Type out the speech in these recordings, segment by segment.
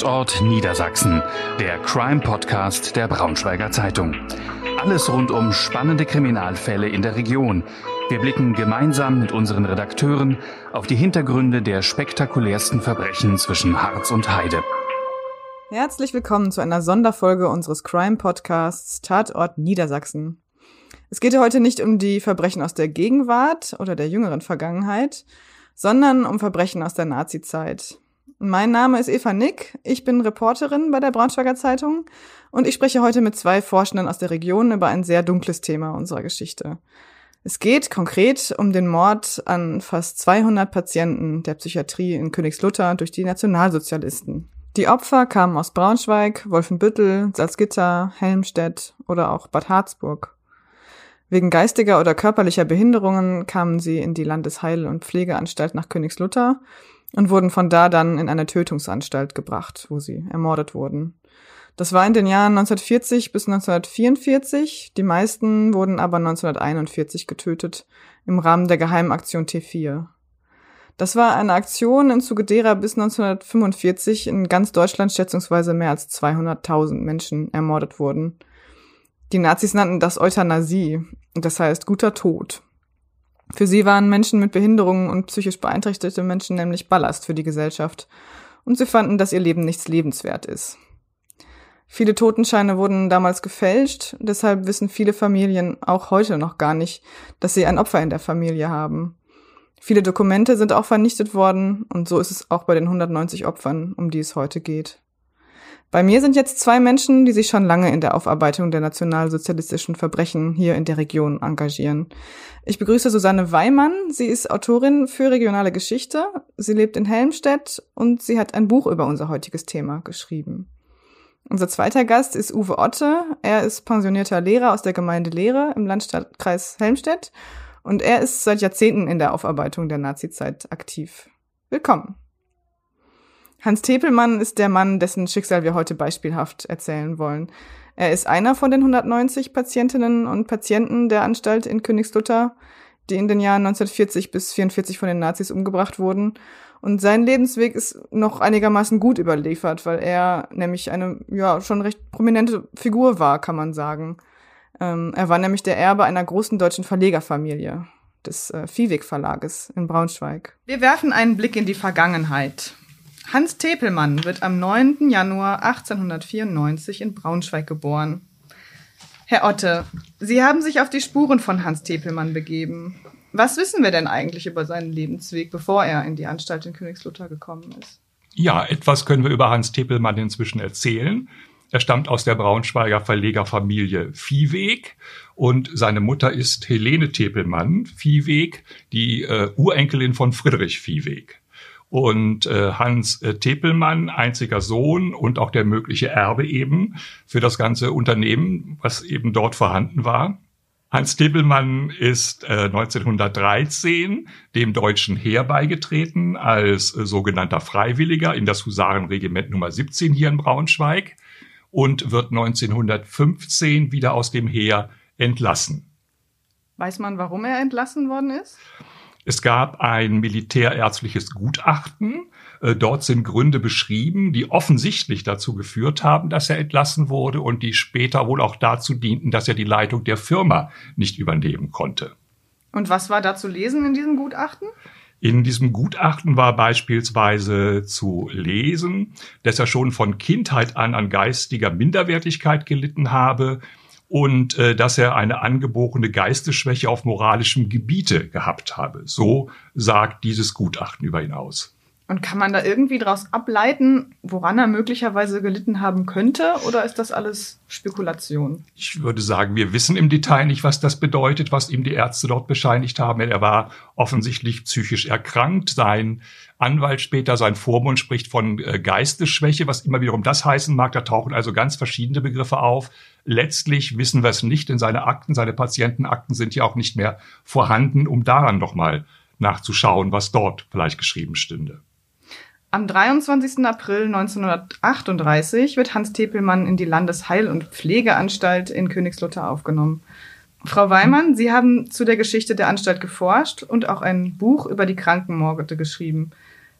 Tatort Niedersachsen, der Crime-Podcast der Braunschweiger Zeitung. Alles rund um spannende Kriminalfälle in der Region. Wir blicken gemeinsam mit unseren Redakteuren auf die Hintergründe der spektakulärsten Verbrechen zwischen Harz und Heide. Herzlich willkommen zu einer Sonderfolge unseres Crime-Podcasts Tatort Niedersachsen. Es geht heute nicht um die Verbrechen aus der Gegenwart oder der jüngeren Vergangenheit, sondern um Verbrechen aus der Nazizeit. Mein Name ist Eva Nick, ich bin Reporterin bei der Braunschweiger Zeitung und ich spreche heute mit zwei Forschenden aus der Region über ein sehr dunkles Thema unserer Geschichte. Es geht konkret um den Mord an fast 200 Patienten der Psychiatrie in Königslutter durch die Nationalsozialisten. Die Opfer kamen aus Braunschweig, Wolfenbüttel, Salzgitter, Helmstedt oder auch Bad Harzburg. Wegen geistiger oder körperlicher Behinderungen kamen sie in die Landesheil- und Pflegeanstalt nach Königslutter und wurden von da dann in eine Tötungsanstalt gebracht, wo sie ermordet wurden. Das war in den Jahren 1940 bis 1944. Die meisten wurden aber 1941 getötet im Rahmen der Geheimaktion T4. Das war eine Aktion, im Zuge derer bis 1945 in ganz Deutschland schätzungsweise mehr als 200.000 Menschen ermordet wurden. Die Nazis nannten das Euthanasie, das heißt guter Tod. Für sie waren Menschen mit Behinderungen und psychisch beeinträchtigte Menschen nämlich Ballast für die Gesellschaft. Und sie fanden, dass ihr Leben nichts lebenswert ist. Viele Totenscheine wurden damals gefälscht, deshalb wissen viele Familien auch heute noch gar nicht, dass sie ein Opfer in der Familie haben. Viele Dokumente sind auch vernichtet worden und so ist es auch bei den 190 Opfern, um die es heute geht. Bei mir sind jetzt zwei Menschen, die sich schon lange in der Aufarbeitung der nationalsozialistischen Verbrechen hier in der Region engagieren. Ich begrüße Susanne Weimann. Sie ist Autorin für regionale Geschichte. Sie lebt in Helmstedt und sie hat ein Buch über unser heutiges Thema geschrieben. Unser zweiter Gast ist Uwe Otte. Er ist pensionierter Lehrer aus der Gemeinde Lehre im Landkreis Helmstedt und er ist seit Jahrzehnten in der Aufarbeitung der Nazizeit aktiv. Willkommen. Hans Tepelmann ist der Mann, dessen Schicksal wir heute beispielhaft erzählen wollen. Er ist einer von den 190 Patientinnen und Patienten der Anstalt in Königslutter, die in den Jahren 1940 bis 44 von den Nazis umgebracht wurden. Und sein Lebensweg ist noch einigermaßen gut überliefert, weil er nämlich eine, ja, schon recht prominente Figur war, kann man sagen. Ähm, er war nämlich der Erbe einer großen deutschen Verlegerfamilie, des äh, Viehweg Verlages in Braunschweig. Wir werfen einen Blick in die Vergangenheit. Hans Tepelmann wird am 9. Januar 1894 in Braunschweig geboren. Herr Otte, Sie haben sich auf die Spuren von Hans Tepelmann begeben. Was wissen wir denn eigentlich über seinen Lebensweg, bevor er in die Anstalt in Königslutter gekommen ist? Ja, etwas können wir über Hans Tepelmann inzwischen erzählen. Er stammt aus der Braunschweiger Verlegerfamilie Viehweg und seine Mutter ist Helene Tepelmann Viehweg, die äh, Urenkelin von Friedrich Viehweg. Und äh, Hans äh, Tepelmann, einziger Sohn und auch der mögliche Erbe eben für das ganze Unternehmen, was eben dort vorhanden war. Hans Tepelmann ist äh, 1913 dem deutschen Heer beigetreten als äh, sogenannter Freiwilliger in das Husarenregiment Nummer 17 hier in Braunschweig und wird 1915 wieder aus dem Heer entlassen. Weiß man, warum er entlassen worden ist? Es gab ein militärärztliches Gutachten. Äh, dort sind Gründe beschrieben, die offensichtlich dazu geführt haben, dass er entlassen wurde und die später wohl auch dazu dienten, dass er die Leitung der Firma nicht übernehmen konnte. Und was war da zu lesen in diesem Gutachten? In diesem Gutachten war beispielsweise zu lesen, dass er schon von Kindheit an an geistiger Minderwertigkeit gelitten habe, und äh, dass er eine angeborene Geistesschwäche auf moralischem Gebiete gehabt habe. So sagt dieses Gutachten über ihn aus. Und kann man da irgendwie daraus ableiten, woran er möglicherweise gelitten haben könnte, oder ist das alles Spekulation? Ich würde sagen, wir wissen im Detail nicht, was das bedeutet, was ihm die Ärzte dort bescheinigt haben. Er war offensichtlich psychisch erkrankt. Sein Anwalt später, sein Vormund spricht von äh, Geistesschwäche, was immer wiederum das heißen mag. Da tauchen also ganz verschiedene Begriffe auf. Letztlich wissen wir es nicht, denn seine Akten, seine Patientenakten sind ja auch nicht mehr vorhanden, um daran nochmal nachzuschauen, was dort vielleicht geschrieben stünde. Am 23. April 1938 wird Hans Tepelmann in die Landesheil- und Pflegeanstalt in Königslutter aufgenommen. Frau Weimann, Sie haben zu der Geschichte der Anstalt geforscht und auch ein Buch über die Krankenmorde geschrieben.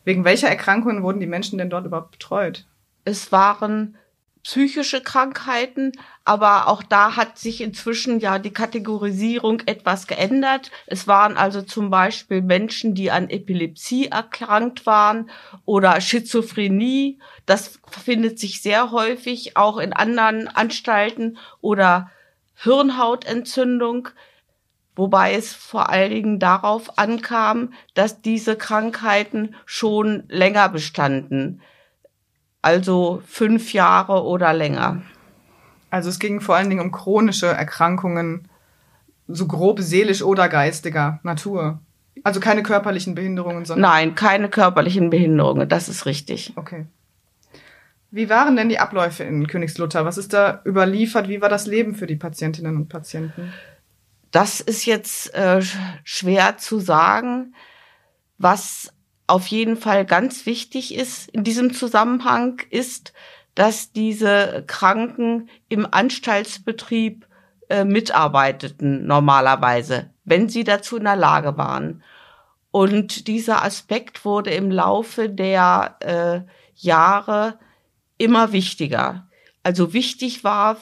Wegen welcher Erkrankungen wurden die Menschen denn dort überhaupt betreut? es waren psychische Krankheiten, aber auch da hat sich inzwischen ja die Kategorisierung etwas geändert. Es waren also zum Beispiel Menschen, die an Epilepsie erkrankt waren oder Schizophrenie. Das findet sich sehr häufig auch in anderen Anstalten oder Hirnhautentzündung, wobei es vor allen Dingen darauf ankam, dass diese Krankheiten schon länger bestanden also fünf Jahre oder länger. Also es ging vor allen Dingen um chronische Erkrankungen, so grob seelisch oder geistiger Natur. Also keine körperlichen Behinderungen, sondern. Nein, keine körperlichen Behinderungen, das ist richtig. Okay. Wie waren denn die Abläufe in Königslutter? Was ist da überliefert? Wie war das Leben für die Patientinnen und Patienten? Das ist jetzt äh, schwer zu sagen. Was auf jeden Fall ganz wichtig ist in diesem Zusammenhang, ist, dass diese Kranken im Anstaltsbetrieb äh, mitarbeiteten normalerweise, wenn sie dazu in der Lage waren. Und dieser Aspekt wurde im Laufe der äh, Jahre immer wichtiger. Also wichtig war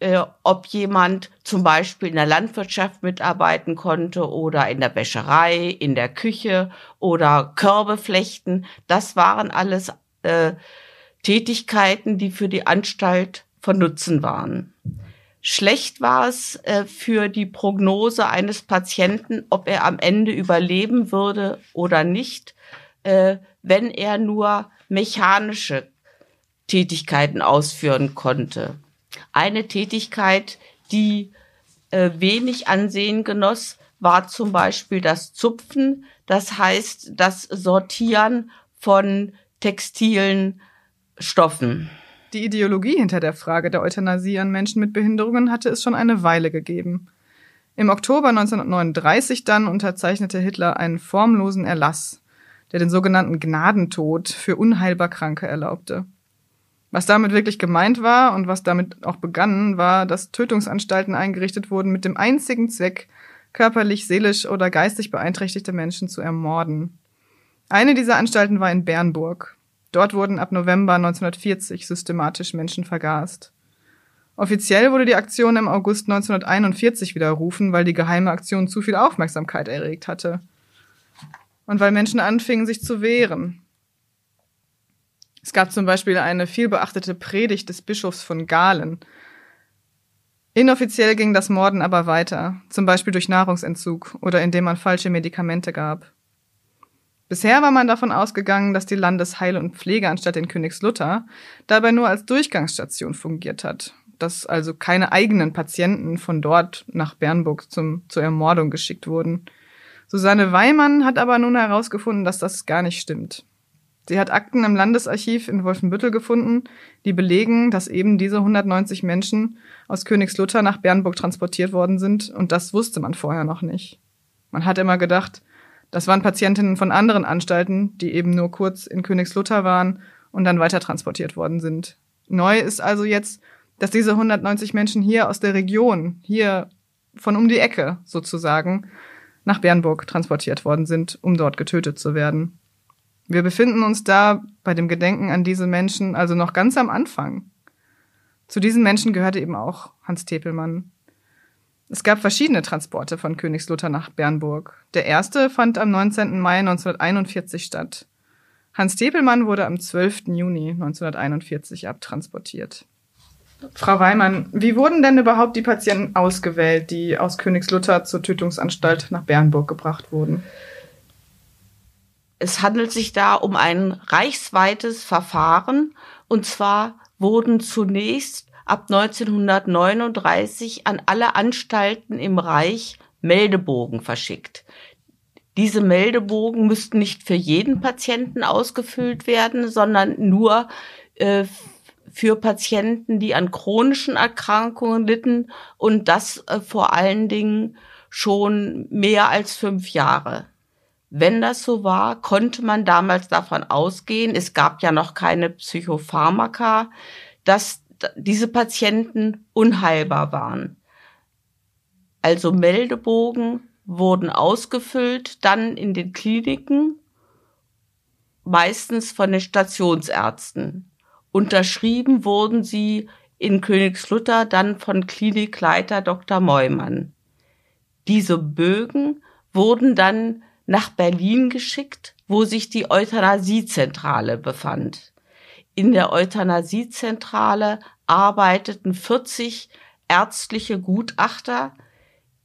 äh, ob jemand zum Beispiel in der Landwirtschaft mitarbeiten konnte oder in der Wäscherei, in der Küche oder Körbe flechten. Das waren alles äh, Tätigkeiten, die für die Anstalt von Nutzen waren. Schlecht war es äh, für die Prognose eines Patienten, ob er am Ende überleben würde oder nicht, äh, wenn er nur mechanische Tätigkeiten ausführen konnte eine Tätigkeit, die äh, wenig Ansehen genoss, war zum Beispiel das Zupfen, das heißt das Sortieren von textilen Stoffen. Die Ideologie hinter der Frage der Euthanasie an Menschen mit Behinderungen hatte es schon eine Weile gegeben. Im Oktober 1939 dann unterzeichnete Hitler einen formlosen Erlass, der den sogenannten Gnadentod für unheilbar Kranke erlaubte. Was damit wirklich gemeint war und was damit auch begann, war, dass Tötungsanstalten eingerichtet wurden mit dem einzigen Zweck, körperlich, seelisch oder geistig beeinträchtigte Menschen zu ermorden. Eine dieser Anstalten war in Bernburg. Dort wurden ab November 1940 systematisch Menschen vergast. Offiziell wurde die Aktion im August 1941 widerrufen, weil die geheime Aktion zu viel Aufmerksamkeit erregt hatte. Und weil Menschen anfingen, sich zu wehren. Es gab zum Beispiel eine vielbeachtete Predigt des Bischofs von Galen. Inoffiziell ging das Morden aber weiter, zum Beispiel durch Nahrungsentzug oder indem man falsche Medikamente gab. Bisher war man davon ausgegangen, dass die Landesheil- und Pflegeanstalt in Königslutter dabei nur als Durchgangsstation fungiert hat, dass also keine eigenen Patienten von dort nach Bernburg zum, zur Ermordung geschickt wurden. Susanne Weimann hat aber nun herausgefunden, dass das gar nicht stimmt. Sie hat Akten im Landesarchiv in Wolfenbüttel gefunden, die belegen, dass eben diese 190 Menschen aus Königslutter nach Bernburg transportiert worden sind und das wusste man vorher noch nicht. Man hat immer gedacht, das waren Patientinnen von anderen Anstalten, die eben nur kurz in Königslutter waren und dann weiter transportiert worden sind. Neu ist also jetzt, dass diese 190 Menschen hier aus der Region, hier von um die Ecke sozusagen, nach Bernburg transportiert worden sind, um dort getötet zu werden. Wir befinden uns da bei dem Gedenken an diese Menschen also noch ganz am Anfang. Zu diesen Menschen gehörte eben auch Hans Tepelmann. Es gab verschiedene Transporte von Königslutter nach Bernburg. Der erste fand am 19. Mai 1941 statt. Hans Tepelmann wurde am 12. Juni 1941 abtransportiert. Frau Weimann, wie wurden denn überhaupt die Patienten ausgewählt, die aus Königslutter zur Tötungsanstalt nach Bernburg gebracht wurden? Es handelt sich da um ein reichsweites Verfahren und zwar wurden zunächst ab 1939 an alle Anstalten im Reich Meldebogen verschickt. Diese Meldebogen müssten nicht für jeden Patienten ausgefüllt werden, sondern nur äh, für Patienten, die an chronischen Erkrankungen litten und das äh, vor allen Dingen schon mehr als fünf Jahre. Wenn das so war, konnte man damals davon ausgehen, es gab ja noch keine Psychopharmaka, dass diese Patienten unheilbar waren. Also Meldebogen wurden ausgefüllt, dann in den Kliniken, meistens von den Stationsärzten. Unterschrieben wurden sie in Königslutter dann von Klinikleiter Dr. Meumann. Diese Bögen wurden dann nach Berlin geschickt, wo sich die Euthanasiezentrale befand. In der Euthanasiezentrale arbeiteten 40 ärztliche Gutachter,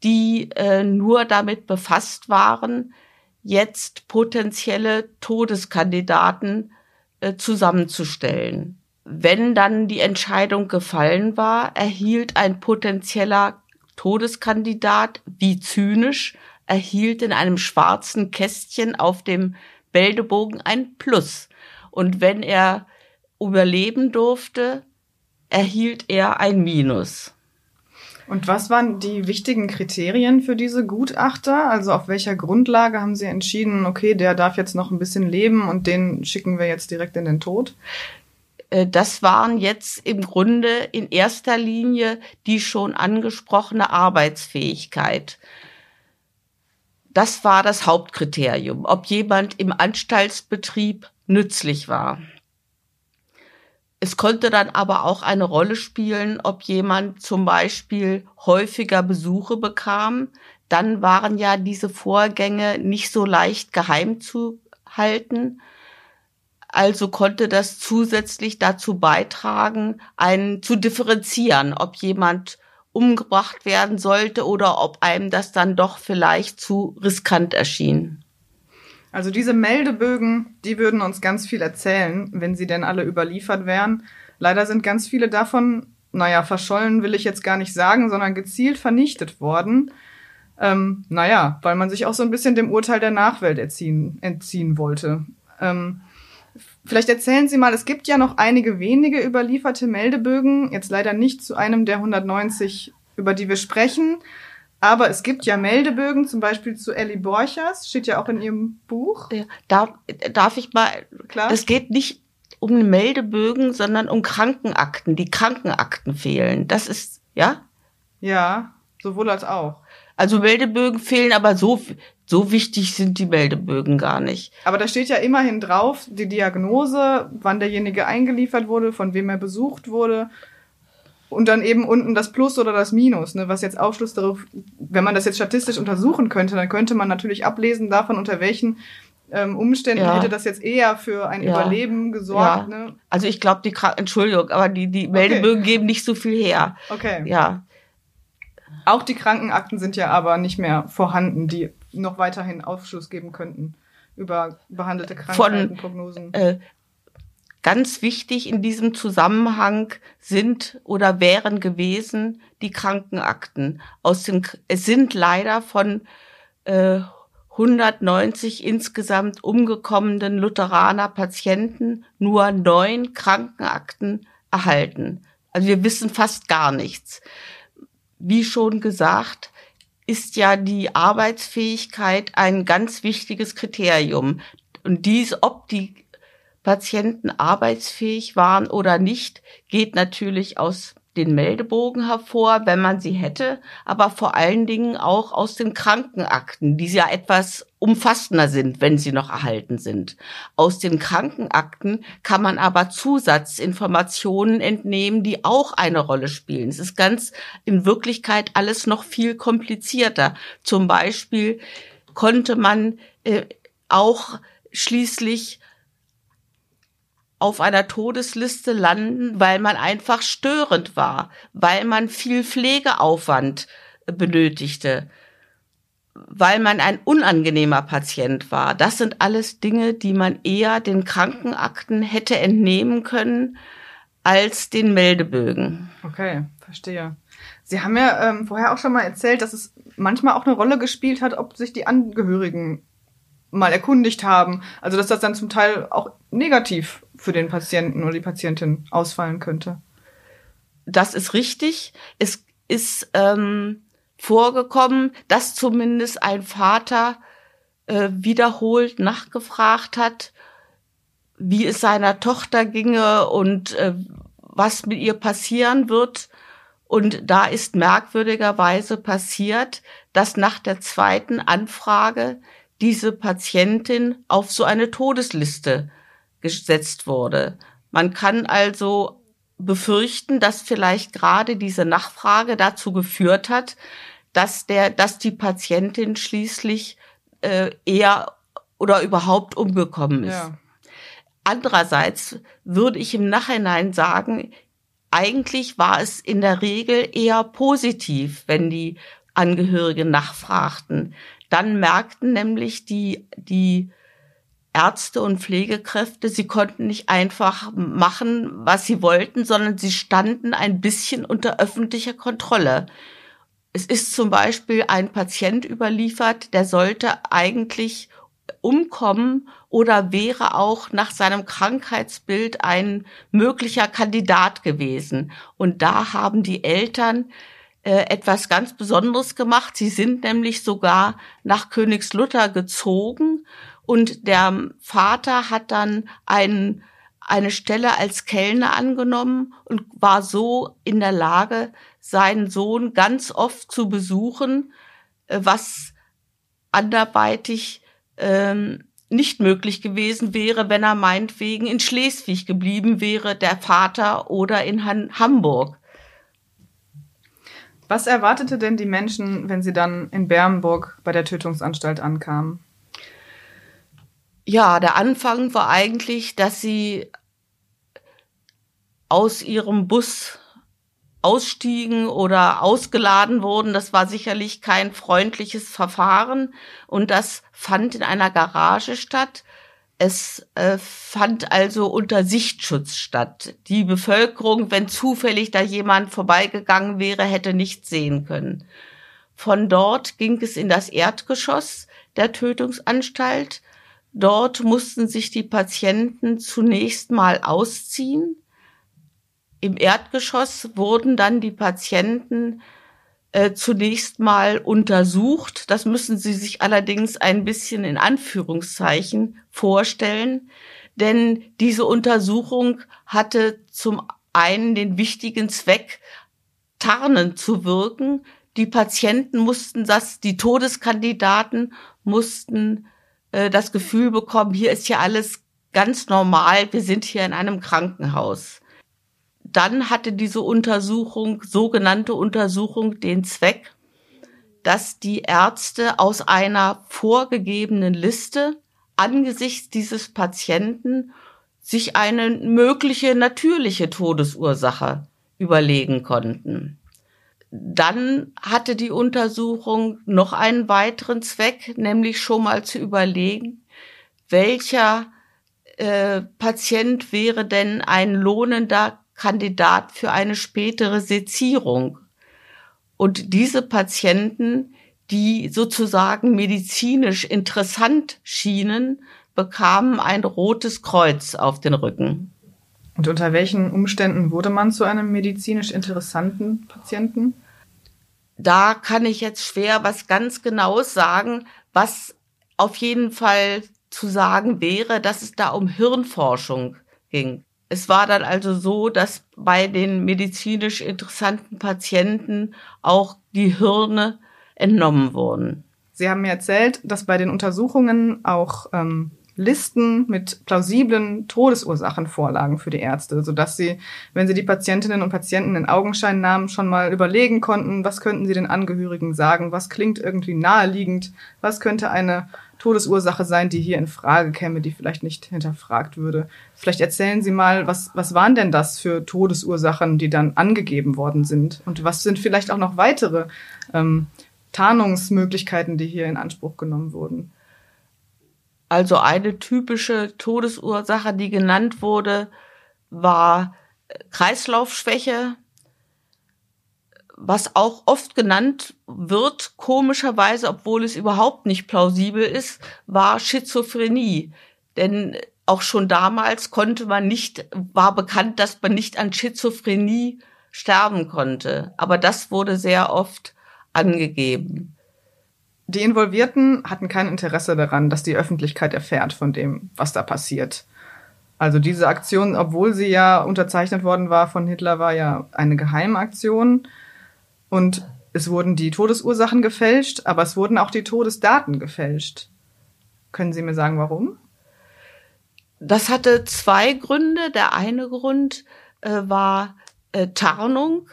die äh, nur damit befasst waren, jetzt potenzielle Todeskandidaten äh, zusammenzustellen. Wenn dann die Entscheidung gefallen war, erhielt ein potenzieller Todeskandidat, wie zynisch, erhielt in einem schwarzen Kästchen auf dem Bäldebogen ein Plus. Und wenn er überleben durfte, erhielt er ein Minus. Und was waren die wichtigen Kriterien für diese Gutachter? Also auf welcher Grundlage haben Sie entschieden, okay, der darf jetzt noch ein bisschen leben und den schicken wir jetzt direkt in den Tod? Äh, das waren jetzt im Grunde in erster Linie die schon angesprochene Arbeitsfähigkeit. Das war das Hauptkriterium, ob jemand im Anstaltsbetrieb nützlich war. Es konnte dann aber auch eine Rolle spielen, ob jemand zum Beispiel häufiger Besuche bekam. Dann waren ja diese Vorgänge nicht so leicht geheim zu halten. Also konnte das zusätzlich dazu beitragen, einen zu differenzieren, ob jemand umgebracht werden sollte oder ob einem das dann doch vielleicht zu riskant erschien. Also diese Meldebögen, die würden uns ganz viel erzählen, wenn sie denn alle überliefert wären. Leider sind ganz viele davon, naja, verschollen will ich jetzt gar nicht sagen, sondern gezielt vernichtet worden. Ähm, naja, weil man sich auch so ein bisschen dem Urteil der Nachwelt entziehen, entziehen wollte. Ähm, vielleicht erzählen Sie mal, es gibt ja noch einige wenige überlieferte Meldebögen, jetzt leider nicht zu einem der 190, über die wir sprechen. Aber es gibt ja Meldebögen, zum Beispiel zu Ellie Borchers, steht ja auch in ihrem Buch. Ja, darf, darf ich mal, Klar. es geht nicht um Meldebögen, sondern um Krankenakten. Die Krankenakten fehlen. Das ist, ja? Ja, sowohl als auch. Also Meldebögen fehlen, aber so, so wichtig sind die Meldebögen gar nicht. Aber da steht ja immerhin drauf, die Diagnose, wann derjenige eingeliefert wurde, von wem er besucht wurde und dann eben unten das Plus oder das Minus, ne, was jetzt Aufschluss darauf, wenn man das jetzt statistisch untersuchen könnte, dann könnte man natürlich ablesen davon, unter welchen ähm, Umständen ja. hätte das jetzt eher für ein ja. Überleben gesorgt. Ja. Ne? Also ich glaube, die Kranken Entschuldigung, aber die, die Meldebögen okay. geben nicht so viel her. Okay. Ja. Auch die Krankenakten sind ja aber nicht mehr vorhanden, die noch weiterhin Aufschluss geben könnten über behandelte Krankheiten, Von, Prognosen. Äh, Ganz wichtig in diesem Zusammenhang sind oder wären gewesen die Krankenakten. Aus dem, es sind leider von äh, 190 insgesamt umgekommenen Lutheraner Patienten nur neun Krankenakten erhalten. Also wir wissen fast gar nichts. Wie schon gesagt, ist ja die Arbeitsfähigkeit ein ganz wichtiges Kriterium. Und dies, ob die Patienten arbeitsfähig waren oder nicht, geht natürlich aus den Meldebogen hervor, wenn man sie hätte, aber vor allen Dingen auch aus den Krankenakten, die ja etwas umfassender sind, wenn sie noch erhalten sind. Aus den Krankenakten kann man aber Zusatzinformationen entnehmen, die auch eine Rolle spielen. Es ist ganz in Wirklichkeit alles noch viel komplizierter. Zum Beispiel konnte man äh, auch schließlich auf einer Todesliste landen, weil man einfach störend war, weil man viel Pflegeaufwand benötigte, weil man ein unangenehmer Patient war. Das sind alles Dinge, die man eher den Krankenakten hätte entnehmen können als den Meldebögen. Okay, verstehe. Sie haben ja ähm, vorher auch schon mal erzählt, dass es manchmal auch eine Rolle gespielt hat, ob sich die Angehörigen mal erkundigt haben. Also dass das dann zum Teil auch negativ für den Patienten oder die Patientin ausfallen könnte. Das ist richtig. Es ist ähm, vorgekommen, dass zumindest ein Vater äh, wiederholt nachgefragt hat, wie es seiner Tochter ginge und äh, was mit ihr passieren wird. Und da ist merkwürdigerweise passiert, dass nach der zweiten Anfrage diese Patientin auf so eine Todesliste gesetzt wurde. Man kann also befürchten, dass vielleicht gerade diese Nachfrage dazu geführt hat, dass der, dass die Patientin schließlich äh, eher oder überhaupt umgekommen ist. Ja. Andererseits würde ich im Nachhinein sagen, eigentlich war es in der Regel eher positiv, wenn die Angehörigen nachfragten. Dann merkten nämlich die, die Ärzte und Pflegekräfte, sie konnten nicht einfach machen, was sie wollten, sondern sie standen ein bisschen unter öffentlicher Kontrolle. Es ist zum Beispiel ein Patient überliefert, der sollte eigentlich umkommen oder wäre auch nach seinem Krankheitsbild ein möglicher Kandidat gewesen. Und da haben die Eltern äh, etwas ganz Besonderes gemacht. Sie sind nämlich sogar nach Königslutter gezogen und der Vater hat dann einen, eine Stelle als Kellner angenommen und war so in der Lage, seinen Sohn ganz oft zu besuchen, äh, was anderweitig ähm, nicht möglich gewesen wäre, wenn er meinetwegen in Schleswig geblieben wäre, der Vater, oder in Han Hamburg. Was erwartete denn die Menschen, wenn sie dann in Bernburg bei der Tötungsanstalt ankamen? Ja, der Anfang war eigentlich, dass sie aus ihrem Bus ausstiegen oder ausgeladen wurden. Das war sicherlich kein freundliches Verfahren und das fand in einer Garage statt. Es äh, fand also unter Sichtschutz statt. Die Bevölkerung, wenn zufällig da jemand vorbeigegangen wäre, hätte nicht sehen können. Von dort ging es in das Erdgeschoss der Tötungsanstalt. Dort mussten sich die Patienten zunächst mal ausziehen. Im Erdgeschoss wurden dann die Patienten äh, zunächst mal untersucht. Das müssen Sie sich allerdings ein bisschen in Anführungszeichen vorstellen, denn diese Untersuchung hatte zum einen den wichtigen Zweck, tarnen zu wirken. Die Patienten mussten das, die Todeskandidaten mussten äh, das Gefühl bekommen, hier ist ja alles ganz normal, wir sind hier in einem Krankenhaus. Dann hatte diese Untersuchung, sogenannte Untersuchung, den Zweck, dass die Ärzte aus einer vorgegebenen Liste angesichts dieses Patienten sich eine mögliche natürliche Todesursache überlegen konnten. Dann hatte die Untersuchung noch einen weiteren Zweck, nämlich schon mal zu überlegen, welcher äh, Patient wäre denn ein lohnender Kandidat für eine spätere Sezierung. Und diese Patienten, die sozusagen medizinisch interessant schienen, bekamen ein rotes Kreuz auf den Rücken. Und unter welchen Umständen wurde man zu einem medizinisch interessanten Patienten? Da kann ich jetzt schwer was ganz Genaues sagen. Was auf jeden Fall zu sagen wäre, dass es da um Hirnforschung ging. Es war dann also so, dass bei den medizinisch interessanten Patienten auch die Hirne entnommen wurden. Sie haben mir erzählt, dass bei den Untersuchungen auch ähm, Listen mit plausiblen Todesursachen vorlagen für die Ärzte, sodass sie, wenn sie die Patientinnen und Patienten in Augenschein nahmen, schon mal überlegen konnten, was könnten sie den Angehörigen sagen, was klingt irgendwie naheliegend, was könnte eine Todesursache sein, die hier in Frage käme, die vielleicht nicht hinterfragt würde. Vielleicht erzählen Sie mal, was, was waren denn das für Todesursachen, die dann angegeben worden sind? Und was sind vielleicht auch noch weitere ähm, Tarnungsmöglichkeiten, die hier in Anspruch genommen wurden? Also eine typische Todesursache, die genannt wurde, war Kreislaufschwäche, was auch oft genannt wird, komischerweise, obwohl es überhaupt nicht plausibel ist, war Schizophrenie. Denn auch schon damals konnte man nicht, war bekannt, dass man nicht an Schizophrenie sterben konnte. Aber das wurde sehr oft angegeben. Die Involvierten hatten kein Interesse daran, dass die Öffentlichkeit erfährt von dem, was da passiert. Also diese Aktion, obwohl sie ja unterzeichnet worden war von Hitler, war ja eine Geheimaktion. Und es wurden die Todesursachen gefälscht, aber es wurden auch die Todesdaten gefälscht. Können Sie mir sagen, warum? Das hatte zwei Gründe. Der eine Grund äh, war äh, Tarnung.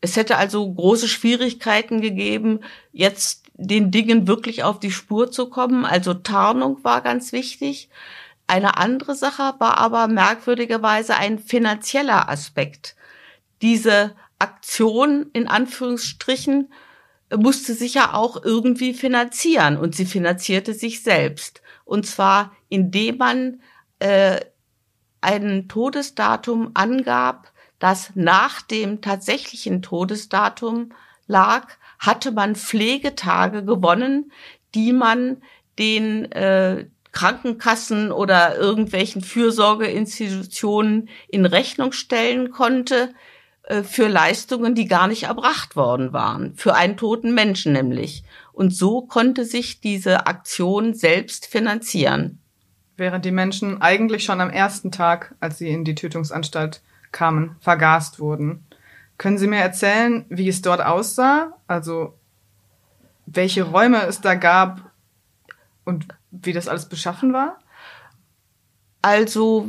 Es hätte also große Schwierigkeiten gegeben, jetzt den Dingen wirklich auf die Spur zu kommen. Also Tarnung war ganz wichtig. Eine andere Sache war aber merkwürdigerweise ein finanzieller Aspekt. Diese Aktion in Anführungsstrichen musste sich ja auch irgendwie finanzieren und sie finanzierte sich selbst. Und zwar indem man äh, ein Todesdatum angab, das nach dem tatsächlichen Todesdatum lag, hatte man Pflegetage gewonnen, die man den äh, Krankenkassen oder irgendwelchen Fürsorgeinstitutionen in Rechnung stellen konnte äh, für Leistungen, die gar nicht erbracht worden waren, für einen toten Menschen nämlich. Und so konnte sich diese Aktion selbst finanzieren. Während die Menschen eigentlich schon am ersten Tag, als sie in die Tötungsanstalt kamen, vergast wurden. Können Sie mir erzählen, wie es dort aussah? Also welche Räume es da gab und wie das alles beschaffen war? Also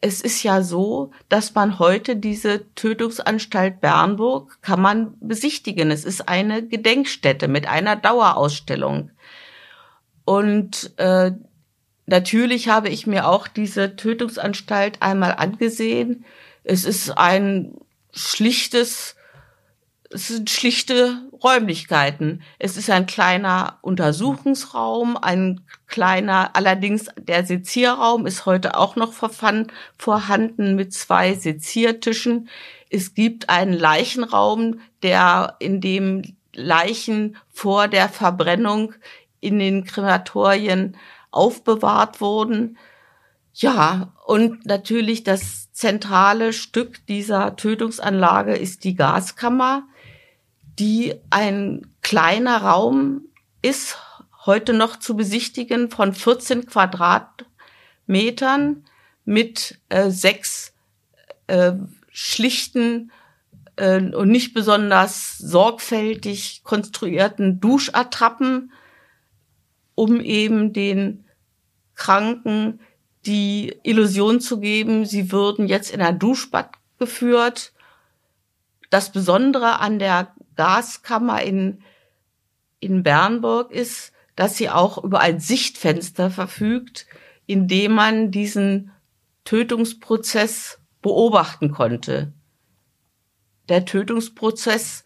es ist ja so, dass man heute diese Tötungsanstalt Bernburg kann man besichtigen. Es ist eine Gedenkstätte mit einer Dauerausstellung. Und äh, natürlich habe ich mir auch diese Tötungsanstalt einmal angesehen. Es ist ein schlichtes es sind schlichte Räumlichkeiten. Es ist ein kleiner Untersuchungsraum, ein kleiner, allerdings der Sezierraum ist heute auch noch vorhanden mit zwei Seziertischen. Es gibt einen Leichenraum, der in dem Leichen vor der Verbrennung in den Krematorien aufbewahrt wurden. Ja, und natürlich das zentrale Stück dieser Tötungsanlage ist die Gaskammer die ein kleiner Raum ist, heute noch zu besichtigen von 14 Quadratmetern mit äh, sechs äh, schlichten äh, und nicht besonders sorgfältig konstruierten Duschattrappen, um eben den Kranken die Illusion zu geben, sie würden jetzt in ein Duschbad geführt. Das Besondere an der Gaskammer in, in Bernburg ist, dass sie auch über ein Sichtfenster verfügt, in dem man diesen Tötungsprozess beobachten konnte. Der Tötungsprozess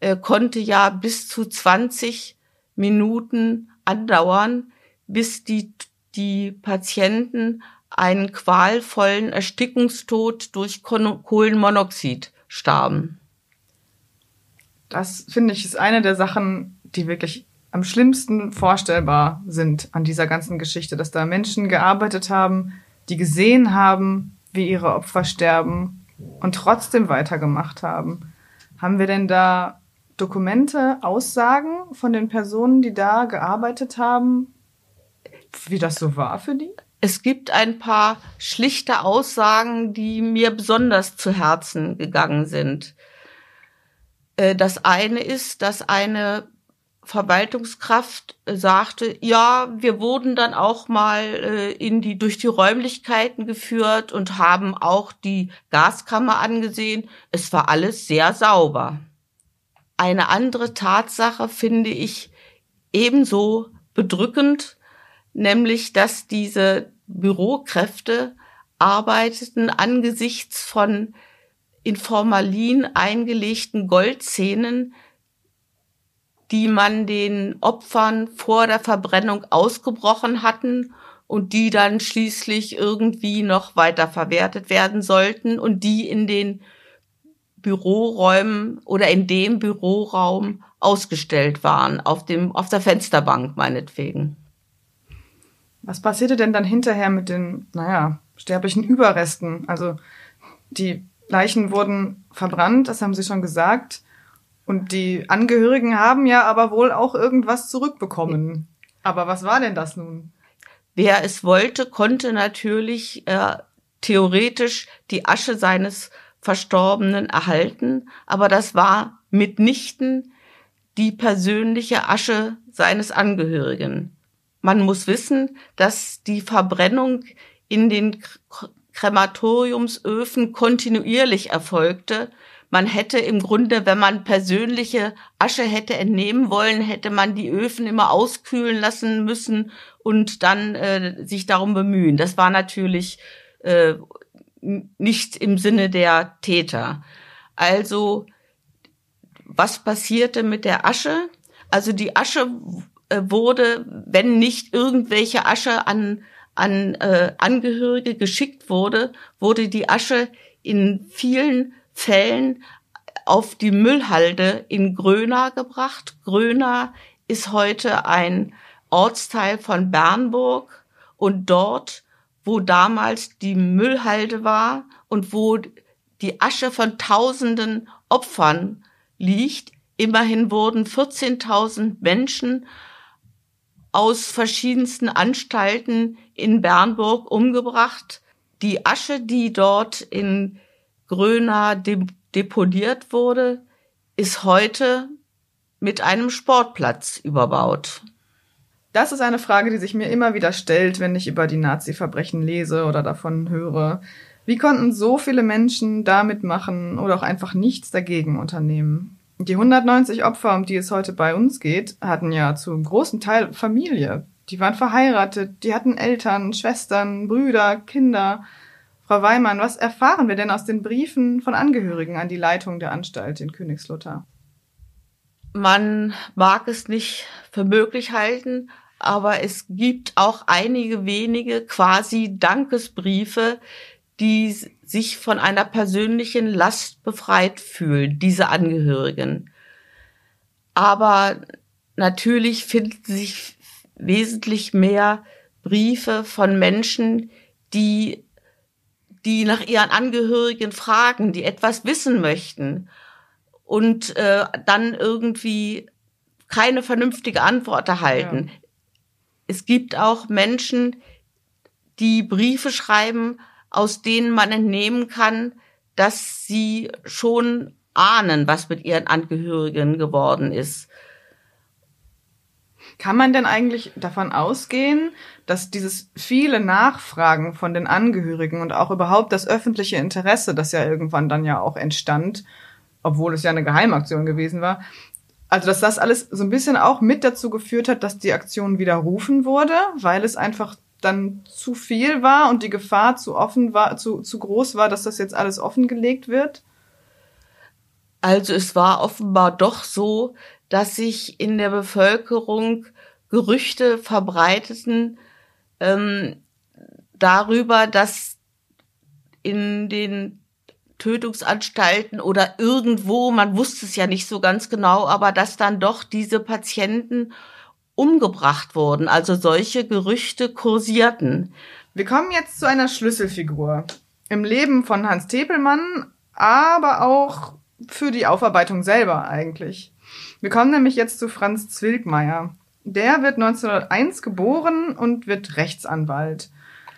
äh, konnte ja bis zu 20 Minuten andauern, bis die, die Patienten einen qualvollen Erstickungstod durch Kohlenmonoxid starben. Das finde ich ist eine der Sachen, die wirklich am schlimmsten vorstellbar sind an dieser ganzen Geschichte, dass da Menschen gearbeitet haben, die gesehen haben, wie ihre Opfer sterben und trotzdem weitergemacht haben. Haben wir denn da Dokumente, Aussagen von den Personen, die da gearbeitet haben, wie das so war für die? Es gibt ein paar schlichte Aussagen, die mir besonders zu Herzen gegangen sind. Äh, das eine ist, dass eine Verwaltungskraft äh, sagte, ja, wir wurden dann auch mal äh, in die durch die Räumlichkeiten geführt und haben auch die Gaskammer angesehen. Es war alles sehr sauber. Eine andere Tatsache finde ich ebenso bedrückend, nämlich dass diese Bürokräfte arbeiteten angesichts von in Formalin eingelegten Goldzähnen, die man den Opfern vor der Verbrennung ausgebrochen hatten und die dann schließlich irgendwie noch weiter verwertet werden sollten und die in den Büroräumen oder in dem Büroraum ausgestellt waren, auf dem, auf der Fensterbank meinetwegen. Was passierte denn dann hinterher mit den, naja, sterblichen Überresten? Also, die Leichen wurden verbrannt, das haben Sie schon gesagt. Und die Angehörigen haben ja aber wohl auch irgendwas zurückbekommen. Aber was war denn das nun? Wer es wollte, konnte natürlich äh, theoretisch die Asche seines Verstorbenen erhalten, aber das war mitnichten die persönliche Asche seines Angehörigen. Man muss wissen, dass die Verbrennung in den Krematoriumsöfen kontinuierlich erfolgte. Man hätte im Grunde, wenn man persönliche Asche hätte entnehmen wollen, hätte man die Öfen immer auskühlen lassen müssen und dann äh, sich darum bemühen. Das war natürlich äh, nicht im Sinne der Täter. Also was passierte mit der Asche? Also die Asche wurde, wenn nicht irgendwelche Asche an, an äh, Angehörige geschickt wurde, wurde die Asche in vielen Fällen auf die Müllhalde in Gröna gebracht. Gröna ist heute ein Ortsteil von Bernburg und dort, wo damals die Müllhalde war und wo die Asche von tausenden Opfern liegt, immerhin wurden 14.000 Menschen aus verschiedensten Anstalten in Bernburg umgebracht. Die Asche, die dort in Gröna de deponiert wurde, ist heute mit einem Sportplatz überbaut. Das ist eine Frage, die sich mir immer wieder stellt, wenn ich über die Nazi-Verbrechen lese oder davon höre. Wie konnten so viele Menschen damit machen oder auch einfach nichts dagegen unternehmen? Die 190 Opfer, um die es heute bei uns geht, hatten ja zum großen Teil Familie. Die waren verheiratet, die hatten Eltern, Schwestern, Brüder, Kinder. Frau Weimann, was erfahren wir denn aus den Briefen von Angehörigen an die Leitung der Anstalt in Königslutter? Man mag es nicht für möglich halten, aber es gibt auch einige wenige quasi Dankesbriefe, die sich von einer persönlichen Last befreit fühlen, diese Angehörigen. Aber natürlich finden sich wesentlich mehr Briefe von Menschen, die, die nach ihren Angehörigen fragen, die etwas wissen möchten und äh, dann irgendwie keine vernünftige Antwort erhalten. Ja. Es gibt auch Menschen, die Briefe schreiben, aus denen man entnehmen kann, dass sie schon ahnen, was mit ihren Angehörigen geworden ist. Kann man denn eigentlich davon ausgehen, dass dieses viele Nachfragen von den Angehörigen und auch überhaupt das öffentliche Interesse, das ja irgendwann dann ja auch entstand, obwohl es ja eine Geheimaktion gewesen war, also dass das alles so ein bisschen auch mit dazu geführt hat, dass die Aktion widerrufen wurde, weil es einfach dann zu viel war und die Gefahr zu offen war, zu, zu groß war, dass das jetzt alles offengelegt wird? Also es war offenbar doch so, dass sich in der Bevölkerung Gerüchte verbreiteten ähm, darüber, dass in den Tötungsanstalten oder irgendwo, man wusste es ja nicht so ganz genau, aber dass dann doch diese Patienten umgebracht wurden. Also solche Gerüchte kursierten. Wir kommen jetzt zu einer Schlüsselfigur im Leben von Hans Tepelmann, aber auch für die Aufarbeitung selber eigentlich. Wir kommen nämlich jetzt zu Franz Zwilgmeier. Der wird 1901 geboren und wird Rechtsanwalt.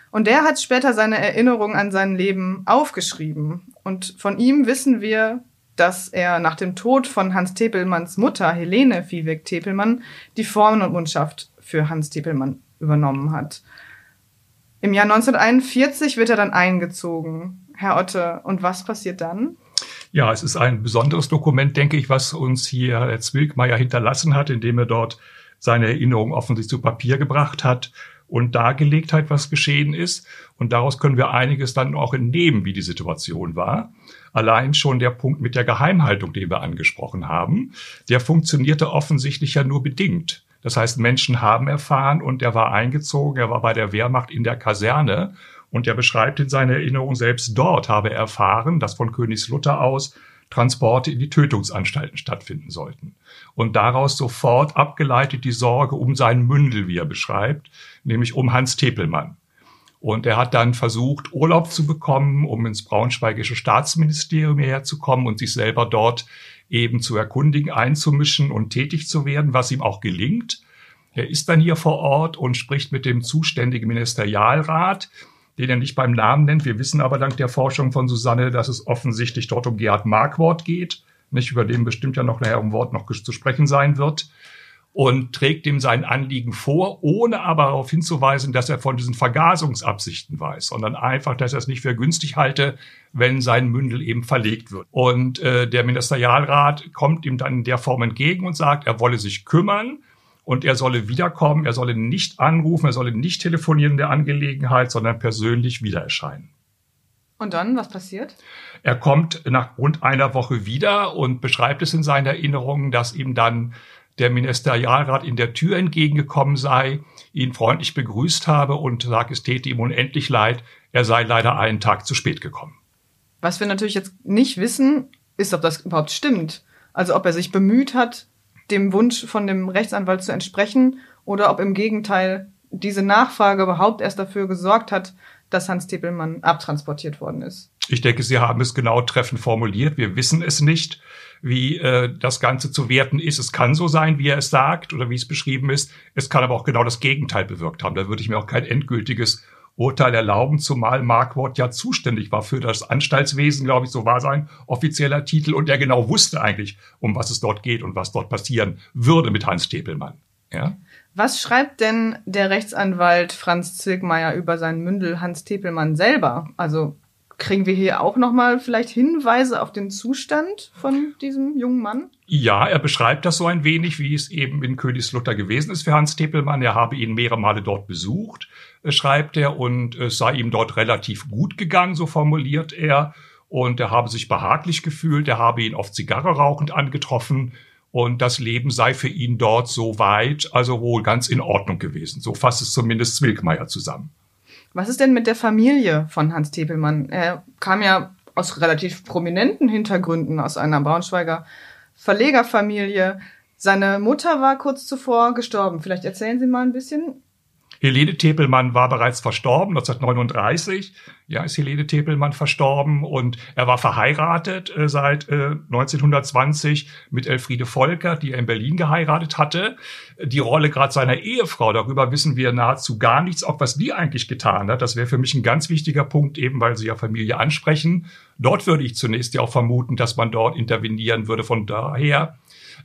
Und der hat später seine Erinnerung an sein Leben aufgeschrieben. Und von ihm wissen wir, dass er nach dem Tod von Hans Tepelmanns Mutter, Helene Viehweg-Tepelmann, die Formen und Mundschaft für Hans Tepelmann übernommen hat. Im Jahr 1941 wird er dann eingezogen. Herr Otte, und was passiert dann? Ja, es ist ein besonderes Dokument, denke ich, was uns hier Herr Zwilgmeier hinterlassen hat, indem er dort seine Erinnerung offensichtlich zu Papier gebracht hat und dargelegt hat, was geschehen ist. Und daraus können wir einiges dann auch entnehmen, wie die Situation war. Allein schon der Punkt mit der Geheimhaltung, den wir angesprochen haben, der funktionierte offensichtlich ja nur bedingt. Das heißt, Menschen haben erfahren und er war eingezogen, er war bei der Wehrmacht in der Kaserne und er beschreibt in seiner Erinnerung, selbst dort habe er erfahren, dass von Königslutter aus Transporte in die Tötungsanstalten stattfinden sollten. Und daraus sofort abgeleitet die Sorge um seinen Mündel, wie er beschreibt, nämlich um Hans Tepelmann. Und er hat dann versucht, Urlaub zu bekommen, um ins Braunschweigische Staatsministerium herzukommen und sich selber dort eben zu erkundigen, einzumischen und tätig zu werden, was ihm auch gelingt. Er ist dann hier vor Ort und spricht mit dem zuständigen Ministerialrat, den er nicht beim Namen nennt. Wir wissen aber dank der Forschung von Susanne, dass es offensichtlich dort um Gerhard Markwort geht, nicht über den bestimmt ja noch nachher ein Wort noch zu sprechen sein wird. Und trägt ihm sein Anliegen vor, ohne aber darauf hinzuweisen, dass er von diesen Vergasungsabsichten weiß, sondern einfach, dass er es nicht für günstig halte, wenn sein Mündel eben verlegt wird. Und äh, der Ministerialrat kommt ihm dann in der Form entgegen und sagt, er wolle sich kümmern und er solle wiederkommen, er solle nicht anrufen, er solle nicht telefonieren in der Angelegenheit, sondern persönlich wieder erscheinen. Und dann, was passiert? Er kommt nach rund einer Woche wieder und beschreibt es in seinen Erinnerungen, dass ihm dann der Ministerialrat in der Tür entgegengekommen sei, ihn freundlich begrüßt habe und sagt, es täte ihm unendlich leid, er sei leider einen Tag zu spät gekommen. Was wir natürlich jetzt nicht wissen, ist, ob das überhaupt stimmt. Also ob er sich bemüht hat, dem Wunsch von dem Rechtsanwalt zu entsprechen oder ob im Gegenteil diese Nachfrage überhaupt erst dafür gesorgt hat, dass Hans Tippelmann abtransportiert worden ist. Ich denke, Sie haben es genau treffend formuliert. Wir wissen es nicht wie äh, das Ganze zu werten ist. Es kann so sein, wie er es sagt oder wie es beschrieben ist. Es kann aber auch genau das Gegenteil bewirkt haben. Da würde ich mir auch kein endgültiges Urteil erlauben, zumal Markwort ja zuständig war für das Anstaltswesen, glaube ich, so war sein offizieller Titel und er genau wusste eigentlich, um was es dort geht und was dort passieren würde mit Hans Tepelmann. Ja? Was schreibt denn der Rechtsanwalt Franz Zilkmeier über seinen Mündel Hans Tepelmann selber? Also Kriegen wir hier auch nochmal vielleicht Hinweise auf den Zustand von diesem jungen Mann? Ja, er beschreibt das so ein wenig, wie es eben in Königslutter gewesen ist für Hans Teppelmann. Er habe ihn mehrere Male dort besucht, äh, schreibt er, und es sei ihm dort relativ gut gegangen, so formuliert er. Und er habe sich behaglich gefühlt, er habe ihn oft Zigarre rauchend angetroffen und das Leben sei für ihn dort so weit, also wohl ganz in Ordnung gewesen. So fasst es zumindest Zwilkmeier zusammen. Was ist denn mit der Familie von Hans Tepelmann? Er kam ja aus relativ prominenten Hintergründen, aus einer Braunschweiger Verlegerfamilie. Seine Mutter war kurz zuvor gestorben. Vielleicht erzählen Sie mal ein bisschen. Helene Tepelmann war bereits verstorben, 1939. Ja, ist Helene Tepelmann verstorben und er war verheiratet äh, seit äh, 1920 mit Elfriede Volker, die er in Berlin geheiratet hatte. Die Rolle gerade seiner Ehefrau, darüber wissen wir nahezu gar nichts, auch was die eigentlich getan hat. Das wäre für mich ein ganz wichtiger Punkt, eben weil Sie ja Familie ansprechen. Dort würde ich zunächst ja auch vermuten, dass man dort intervenieren würde. Von daher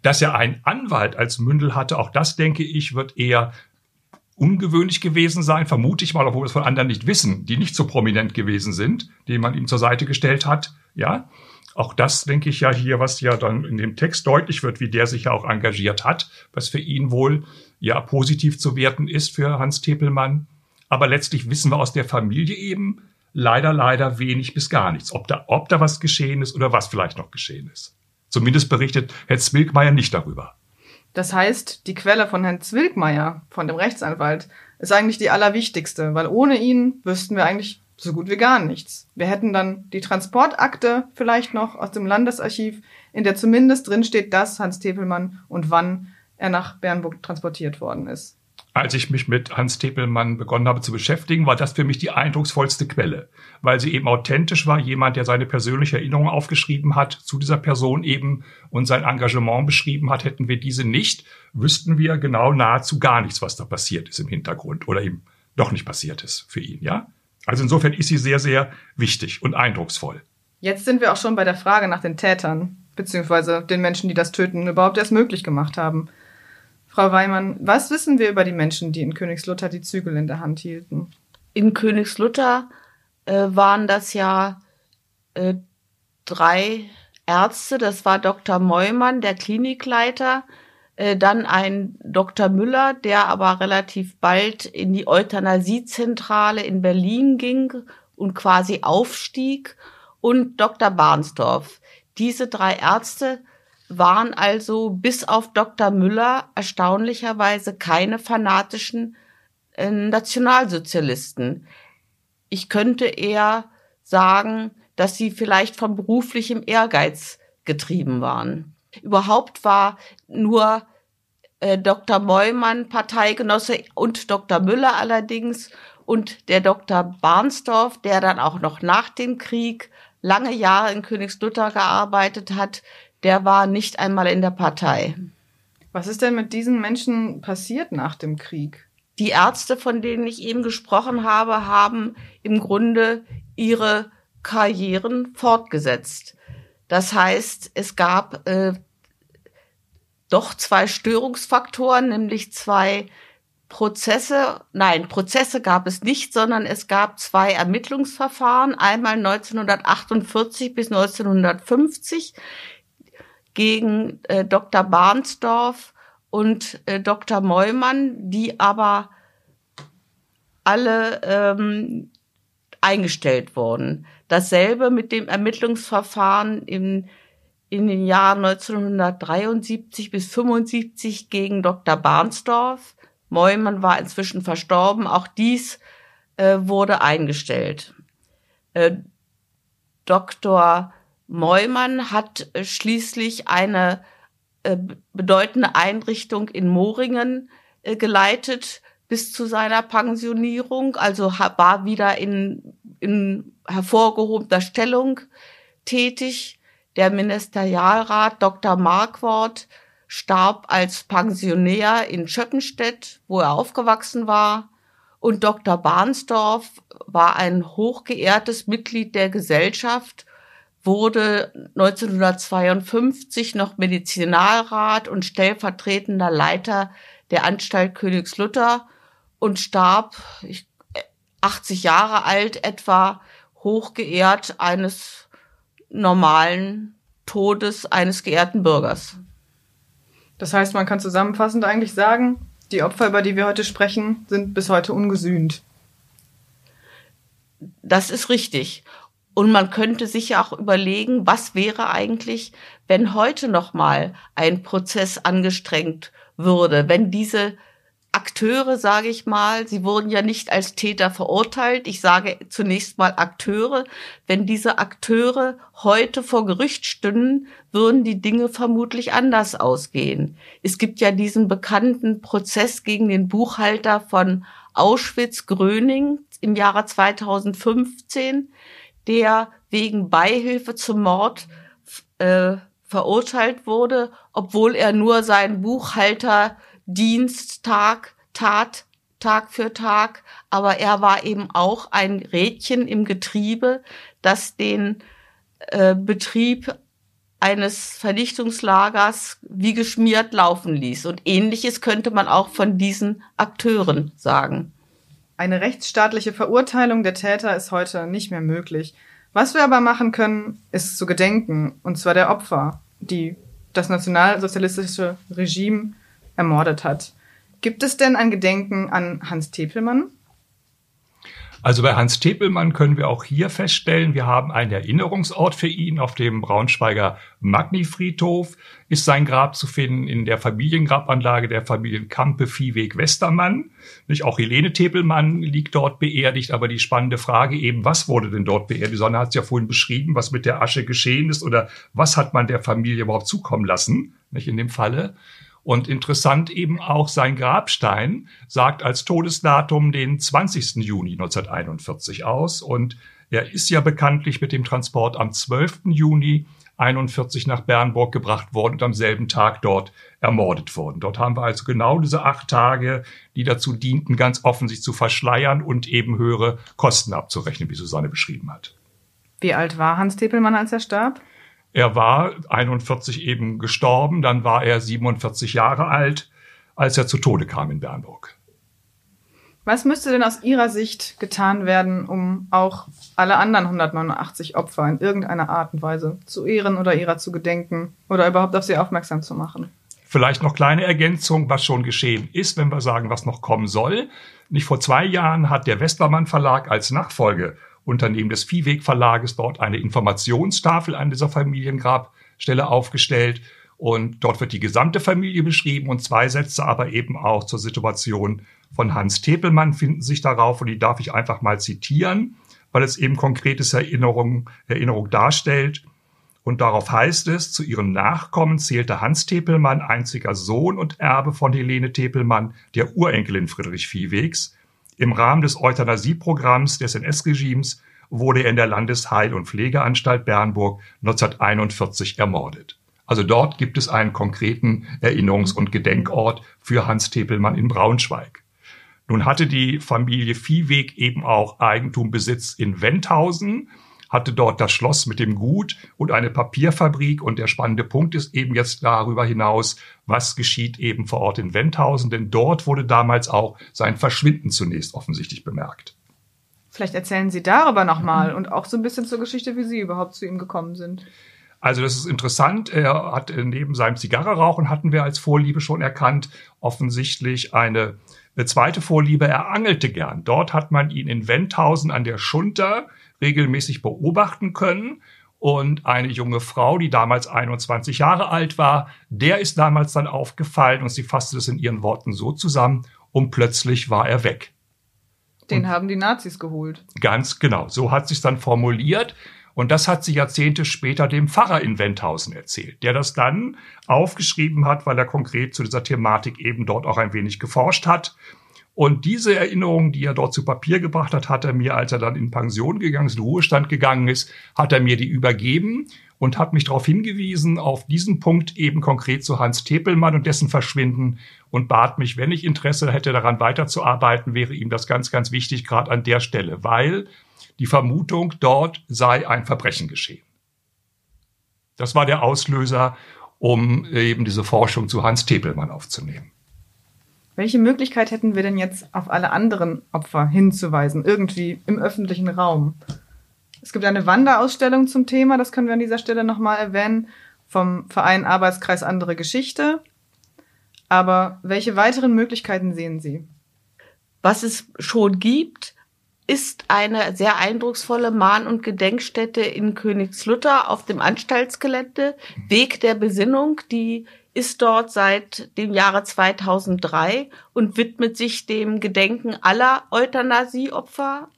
dass er einen Anwalt als Mündel hatte, auch das denke ich, wird eher ungewöhnlich gewesen sein, vermute ich mal, obwohl wir es von anderen nicht wissen, die nicht so prominent gewesen sind, die man ihm zur Seite gestellt hat. Ja, auch das denke ich ja hier, was ja dann in dem Text deutlich wird, wie der sich ja auch engagiert hat, was für ihn wohl ja positiv zu werten ist für Hans Tepelmann. Aber letztlich wissen wir aus der Familie eben leider, leider wenig bis gar nichts, ob da, ob da was geschehen ist oder was vielleicht noch geschehen ist. Zumindest berichtet Herr Zwilkmeier nicht darüber. Das heißt, die Quelle von Herrn Zwilkmeier, von dem Rechtsanwalt, ist eigentlich die allerwichtigste, weil ohne ihn wüssten wir eigentlich so gut wie gar nichts. Wir hätten dann die Transportakte vielleicht noch aus dem Landesarchiv, in der zumindest drin steht, dass Hans Tepelmann und wann er nach Bernburg transportiert worden ist als ich mich mit Hans Tepelmann begonnen habe zu beschäftigen, war das für mich die eindrucksvollste Quelle, weil sie eben authentisch war, jemand, der seine persönliche Erinnerung aufgeschrieben hat zu dieser Person eben und sein Engagement beschrieben hat. Hätten wir diese nicht, wüssten wir genau nahezu gar nichts, was da passiert ist im Hintergrund oder eben doch nicht passiert ist für ihn, ja? Also insofern ist sie sehr, sehr wichtig und eindrucksvoll. Jetzt sind wir auch schon bei der Frage nach den Tätern, beziehungsweise den Menschen, die das Töten überhaupt erst möglich gemacht haben. Frau Weimann, was wissen wir über die Menschen, die in Königslutter die Zügel in der Hand hielten? In Königslutter äh, waren das ja äh, drei Ärzte. Das war Dr. Meumann, der Klinikleiter, äh, dann ein Dr. Müller, der aber relativ bald in die Euthanasiezentrale in Berlin ging und quasi aufstieg, und Dr. Barnsdorf. Diese drei Ärzte waren also bis auf Dr. Müller erstaunlicherweise keine fanatischen äh, Nationalsozialisten. Ich könnte eher sagen, dass sie vielleicht von beruflichem Ehrgeiz getrieben waren. Überhaupt war nur äh, Dr. Meumann Parteigenosse und Dr. Müller allerdings und der Dr. Barnsdorf, der dann auch noch nach dem Krieg lange Jahre in Königslutter gearbeitet hat, der war nicht einmal in der Partei. Was ist denn mit diesen Menschen passiert nach dem Krieg? Die Ärzte, von denen ich eben gesprochen habe, haben im Grunde ihre Karrieren fortgesetzt. Das heißt, es gab äh, doch zwei Störungsfaktoren, nämlich zwei Prozesse, nein, Prozesse gab es nicht, sondern es gab zwei Ermittlungsverfahren, einmal 1948 bis 1950 gegen äh, Dr. Barnsdorf und äh, Dr. Neumann, die aber alle ähm, eingestellt wurden. Dasselbe mit dem Ermittlungsverfahren im, in den Jahren 1973 bis 75 gegen Dr. Barnsdorf. Neumann war inzwischen verstorben. Auch dies äh, wurde eingestellt. Äh, Dr. Neumann hat äh, schließlich eine äh, bedeutende Einrichtung in Moringen äh, geleitet bis zu seiner Pensionierung, also war wieder in, in hervorgehobener Stellung tätig. Der Ministerialrat Dr. Markwort starb als Pensionär in Schöppenstedt, wo er aufgewachsen war. Und Dr. Barnsdorf war ein hochgeehrtes Mitglied der Gesellschaft wurde 1952 noch Medizinalrat und stellvertretender Leiter der Anstalt Königslutter und starb 80 Jahre alt etwa hochgeehrt eines normalen Todes eines geehrten Bürgers. Das heißt, man kann zusammenfassend eigentlich sagen, die Opfer, über die wir heute sprechen, sind bis heute ungesühnt. Das ist richtig. Und man könnte sich ja auch überlegen, was wäre eigentlich, wenn heute noch mal ein Prozess angestrengt würde, wenn diese Akteure, sage ich mal, sie wurden ja nicht als Täter verurteilt. Ich sage zunächst mal Akteure. Wenn diese Akteure heute vor Gericht stünden, würden die Dinge vermutlich anders ausgehen. Es gibt ja diesen bekannten Prozess gegen den Buchhalter von Auschwitz-Gröning im Jahre 2015 der wegen Beihilfe zum Mord äh, verurteilt wurde, obwohl er nur seinen Buchhalterdienst Tag tat, Tag für Tag, aber er war eben auch ein Rädchen im Getriebe, das den äh, Betrieb eines Vernichtungslagers wie geschmiert laufen ließ. Und ähnliches könnte man auch von diesen Akteuren sagen. Eine rechtsstaatliche Verurteilung der Täter ist heute nicht mehr möglich. Was wir aber machen können, ist zu gedenken, und zwar der Opfer, die das nationalsozialistische Regime ermordet hat. Gibt es denn ein Gedenken an Hans Tepelmann? Also bei Hans Tepelmann können wir auch hier feststellen, wir haben einen Erinnerungsort für ihn auf dem Braunschweiger Magni-Friedhof. Ist sein Grab zu finden in der Familiengrabanlage der Familien Kampe, Viehweg, Westermann. Nicht auch Helene Tepelmann liegt dort beerdigt, aber die spannende Frage eben, was wurde denn dort beerdigt? Die Sonne hat es ja vorhin beschrieben, was mit der Asche geschehen ist oder was hat man der Familie überhaupt zukommen lassen, nicht in dem Falle. Und interessant eben auch sein Grabstein sagt als Todesdatum den 20. Juni 1941 aus. Und er ist ja bekanntlich mit dem Transport am 12. Juni 41 nach Bernburg gebracht worden und am selben Tag dort ermordet worden. Dort haben wir also genau diese acht Tage, die dazu dienten, ganz offen sich zu verschleiern und eben höhere Kosten abzurechnen, wie Susanne beschrieben hat. Wie alt war Hans Tepelmann, als er starb? Er war 41 eben gestorben, dann war er 47 Jahre alt, als er zu Tode kam in Bernburg. Was müsste denn aus Ihrer Sicht getan werden, um auch alle anderen 189 Opfer in irgendeiner Art und Weise zu ehren oder ihrer zu gedenken oder überhaupt auf sie aufmerksam zu machen? Vielleicht noch kleine Ergänzung, was schon geschehen ist, wenn wir sagen, was noch kommen soll. Nicht vor zwei Jahren hat der Westermann Verlag als Nachfolge Unternehmen des Viehweg Verlages dort eine Informationstafel an dieser Familiengrabstelle aufgestellt. Und dort wird die gesamte Familie beschrieben und zwei Sätze aber eben auch zur Situation von Hans Tepelmann finden sich darauf und die darf ich einfach mal zitieren, weil es eben konkretes Erinnerung, Erinnerung darstellt. Und darauf heißt es, zu ihren Nachkommen zählte Hans Tepelmann, einziger Sohn und Erbe von Helene Tepelmann, der Urenkelin Friedrich Viehwegs, im Rahmen des Euthanasieprogramms des NS-Regimes wurde er in der Landesheil- und Pflegeanstalt Bernburg 1941 ermordet. Also dort gibt es einen konkreten Erinnerungs- und Gedenkort für Hans Tepelmann in Braunschweig. Nun hatte die Familie Viehweg eben auch Eigentumbesitz in Wendhausen, hatte dort das Schloss mit dem Gut und eine Papierfabrik. Und der spannende Punkt ist eben jetzt darüber hinaus, was geschieht eben vor Ort in Wendhausen, denn dort wurde damals auch sein Verschwinden zunächst offensichtlich bemerkt. Vielleicht erzählen Sie darüber nochmal und auch so ein bisschen zur Geschichte, wie Sie überhaupt zu ihm gekommen sind. Also das ist interessant. Er hat äh, neben seinem Zigarrerauchen hatten wir als Vorliebe schon erkannt, offensichtlich eine, eine zweite Vorliebe. Er angelte gern. Dort hat man ihn in Wendhausen an der Schunter regelmäßig beobachten können. Und eine junge Frau, die damals 21 Jahre alt war, der ist damals dann aufgefallen und sie fasste es in ihren Worten so zusammen und plötzlich war er weg. Den und haben die Nazis geholt. Ganz genau. So hat sich dann formuliert. Und das hat sie Jahrzehnte später dem Pfarrer in Wendhausen erzählt, der das dann aufgeschrieben hat, weil er konkret zu dieser Thematik eben dort auch ein wenig geforscht hat. Und diese Erinnerung, die er dort zu Papier gebracht hat, hat er mir, als er dann in Pension gegangen ist, in Ruhestand gegangen ist, hat er mir die übergeben und hat mich darauf hingewiesen, auf diesen Punkt eben konkret zu Hans Tepelmann und dessen Verschwinden und bat mich, wenn ich Interesse hätte, daran weiterzuarbeiten, wäre ihm das ganz, ganz wichtig, gerade an der Stelle, weil die Vermutung, dort sei ein Verbrechen geschehen. Das war der Auslöser, um eben diese Forschung zu Hans Tepelmann aufzunehmen. Welche Möglichkeit hätten wir denn jetzt auf alle anderen Opfer hinzuweisen, irgendwie im öffentlichen Raum? Es gibt eine Wanderausstellung zum Thema, das können wir an dieser Stelle nochmal erwähnen, vom Verein Arbeitskreis Andere Geschichte. Aber welche weiteren Möglichkeiten sehen Sie? Was es schon gibt, ist eine sehr eindrucksvolle Mahn- und Gedenkstätte in Königslutter auf dem Anstaltsgelände. Weg der Besinnung, die ist dort seit dem Jahre 2003 und widmet sich dem Gedenken aller Euthanasieopfer.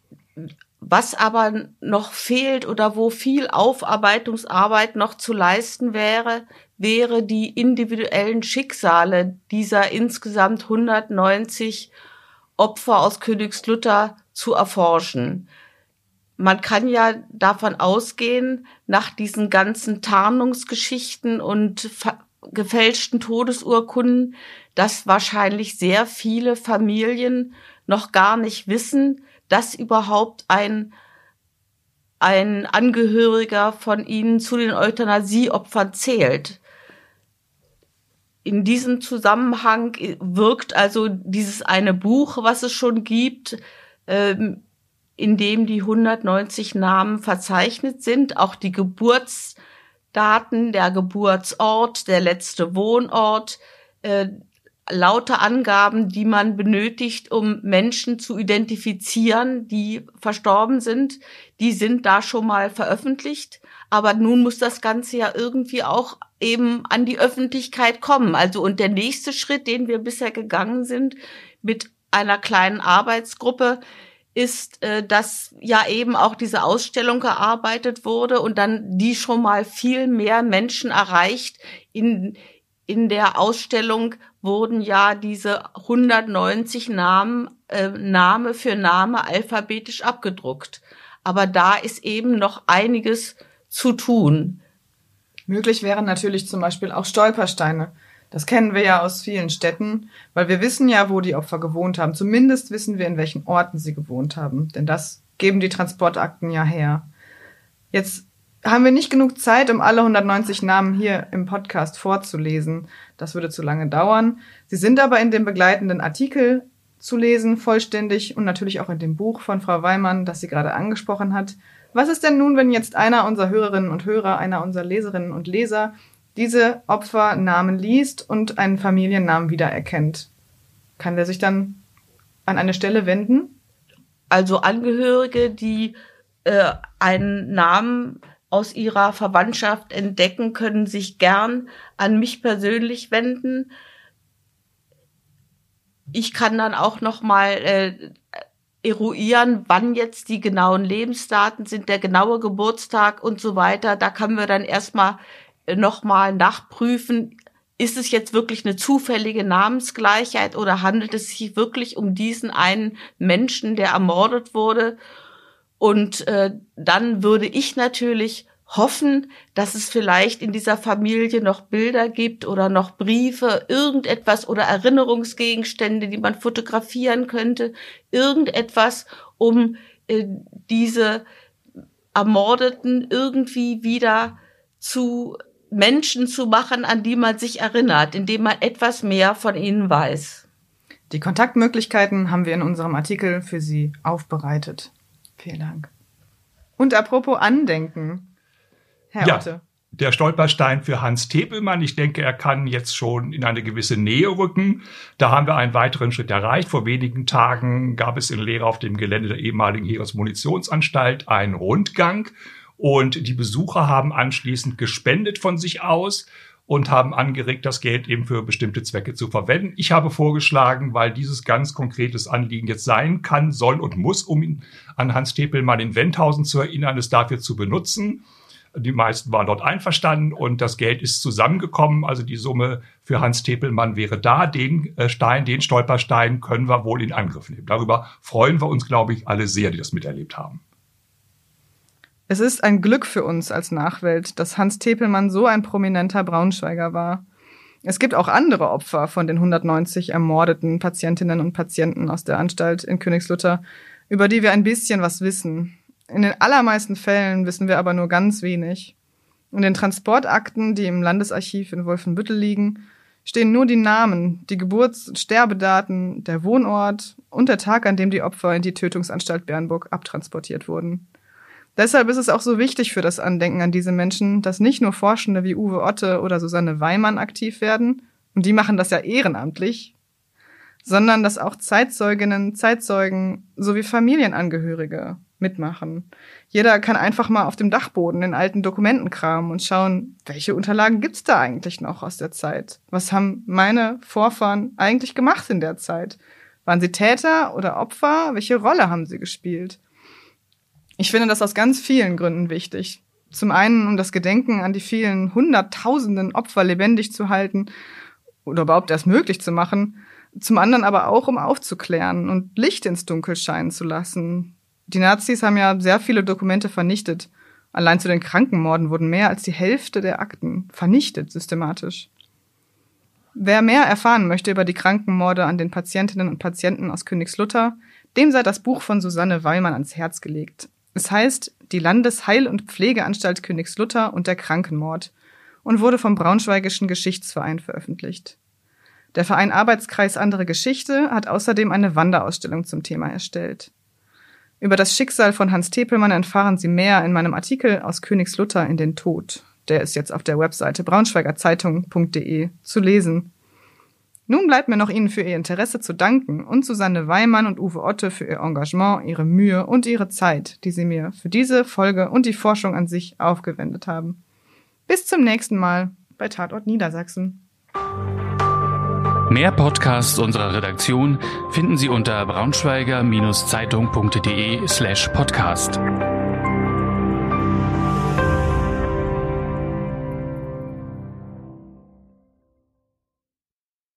Was aber noch fehlt oder wo viel Aufarbeitungsarbeit noch zu leisten wäre, wäre die individuellen Schicksale dieser insgesamt 190 Opfer aus Königslutter zu erforschen. Man kann ja davon ausgehen, nach diesen ganzen Tarnungsgeschichten und gefälschten Todesurkunden, dass wahrscheinlich sehr viele Familien noch gar nicht wissen, dass überhaupt ein ein Angehöriger von ihnen zu den Euthanasieopfern zählt. In diesem Zusammenhang wirkt also dieses eine Buch, was es schon gibt, ähm, in dem die 190 Namen verzeichnet sind, auch die Geburtsdaten, der Geburtsort, der letzte Wohnort, äh, lauter Angaben, die man benötigt, um Menschen zu identifizieren, die verstorben sind, die sind da schon mal veröffentlicht. Aber nun muss das Ganze ja irgendwie auch eben an die Öffentlichkeit kommen. Also und der nächste Schritt, den wir bisher gegangen sind, mit einer kleinen Arbeitsgruppe ist, äh, dass ja eben auch diese Ausstellung gearbeitet wurde und dann die schon mal viel mehr Menschen erreicht. In, in der Ausstellung wurden ja diese 190 Namen äh, Name für Name alphabetisch abgedruckt. Aber da ist eben noch einiges zu tun. Möglich wären natürlich zum Beispiel auch Stolpersteine. Das kennen wir ja aus vielen Städten, weil wir wissen ja, wo die Opfer gewohnt haben. Zumindest wissen wir, in welchen Orten sie gewohnt haben. Denn das geben die Transportakten ja her. Jetzt haben wir nicht genug Zeit, um alle 190 Namen hier im Podcast vorzulesen. Das würde zu lange dauern. Sie sind aber in dem begleitenden Artikel zu lesen, vollständig und natürlich auch in dem Buch von Frau Weimann, das sie gerade angesprochen hat. Was ist denn nun, wenn jetzt einer unserer Hörerinnen und Hörer, einer unserer Leserinnen und Leser diese Opfernamen liest und einen Familiennamen wiedererkennt, kann der sich dann an eine Stelle wenden? Also Angehörige, die äh, einen Namen aus ihrer Verwandtschaft entdecken, können sich gern an mich persönlich wenden. Ich kann dann auch noch mal äh, eruieren, wann jetzt die genauen Lebensdaten sind, der genaue Geburtstag und so weiter. Da können wir dann erstmal nochmal nachprüfen, ist es jetzt wirklich eine zufällige Namensgleichheit oder handelt es sich wirklich um diesen einen Menschen, der ermordet wurde? Und äh, dann würde ich natürlich hoffen, dass es vielleicht in dieser Familie noch Bilder gibt oder noch Briefe, irgendetwas oder Erinnerungsgegenstände, die man fotografieren könnte, irgendetwas, um äh, diese Ermordeten irgendwie wieder zu Menschen zu machen, an die man sich erinnert, indem man etwas mehr von ihnen weiß. Die Kontaktmöglichkeiten haben wir in unserem Artikel für Sie aufbereitet. Vielen Dank. Und apropos Andenken, Herr ja. Otte. Der Stolperstein für Hans Tepelmann. Ich denke, er kann jetzt schon in eine gewisse Nähe rücken. Da haben wir einen weiteren Schritt erreicht. Vor wenigen Tagen gab es in Lehre auf dem Gelände der ehemaligen Heeresmunitionsanstalt einen Rundgang und die Besucher haben anschließend gespendet von sich aus und haben angeregt, das Geld eben für bestimmte Zwecke zu verwenden. Ich habe vorgeschlagen, weil dieses ganz konkretes Anliegen jetzt sein kann, soll und muss, um ihn an Hans Tepelmann in Wendhausen zu erinnern, es dafür zu benutzen. Die meisten waren dort einverstanden und das Geld ist zusammengekommen. Also die Summe für Hans Tepelmann wäre da. Den äh, Stein, den Stolperstein können wir wohl in Angriff nehmen. Darüber freuen wir uns, glaube ich, alle sehr, die das miterlebt haben. Es ist ein Glück für uns als Nachwelt, dass Hans Tepelmann so ein prominenter Braunschweiger war. Es gibt auch andere Opfer von den 190 ermordeten Patientinnen und Patienten aus der Anstalt in Königslutter, über die wir ein bisschen was wissen. In den allermeisten Fällen wissen wir aber nur ganz wenig. In den Transportakten, die im Landesarchiv in Wolfenbüttel liegen, stehen nur die Namen, die Geburts- und Sterbedaten, der Wohnort und der Tag, an dem die Opfer in die Tötungsanstalt Bernburg abtransportiert wurden. Deshalb ist es auch so wichtig für das Andenken an diese Menschen, dass nicht nur Forschende wie Uwe Otte oder Susanne Weimann aktiv werden, und die machen das ja ehrenamtlich, sondern dass auch Zeitzeuginnen, Zeitzeugen sowie Familienangehörige mitmachen. Jeder kann einfach mal auf dem Dachboden in alten Dokumenten kramen und schauen, welche Unterlagen gibt's da eigentlich noch aus der Zeit? Was haben meine Vorfahren eigentlich gemacht in der Zeit? Waren sie Täter oder Opfer? Welche Rolle haben sie gespielt? Ich finde das aus ganz vielen Gründen wichtig. Zum einen, um das Gedenken an die vielen hunderttausenden Opfer lebendig zu halten oder überhaupt erst möglich zu machen. Zum anderen aber auch, um aufzuklären und Licht ins Dunkel scheinen zu lassen. Die Nazis haben ja sehr viele Dokumente vernichtet. Allein zu den Krankenmorden wurden mehr als die Hälfte der Akten vernichtet, systematisch. Wer mehr erfahren möchte über die Krankenmorde an den Patientinnen und Patienten aus Königslutter, dem sei das Buch von Susanne Weimann ans Herz gelegt. Es heißt die Landesheil- und Pflegeanstalt Königslutter und der Krankenmord und wurde vom Braunschweigischen Geschichtsverein veröffentlicht. Der Verein Arbeitskreis Andere Geschichte hat außerdem eine Wanderausstellung zum Thema erstellt. Über das Schicksal von Hans Tepelmann erfahren Sie mehr in meinem Artikel aus Königslutter in den Tod. Der ist jetzt auf der Webseite braunschweigerzeitung.de zu lesen. Nun bleibt mir noch Ihnen für Ihr Interesse zu danken und Susanne Weimann und Uwe Otte für Ihr Engagement, Ihre Mühe und Ihre Zeit, die Sie mir für diese Folge und die Forschung an sich aufgewendet haben. Bis zum nächsten Mal bei Tatort Niedersachsen. Mehr Podcasts unserer Redaktion finden Sie unter braunschweiger-zeitung.de slash podcast.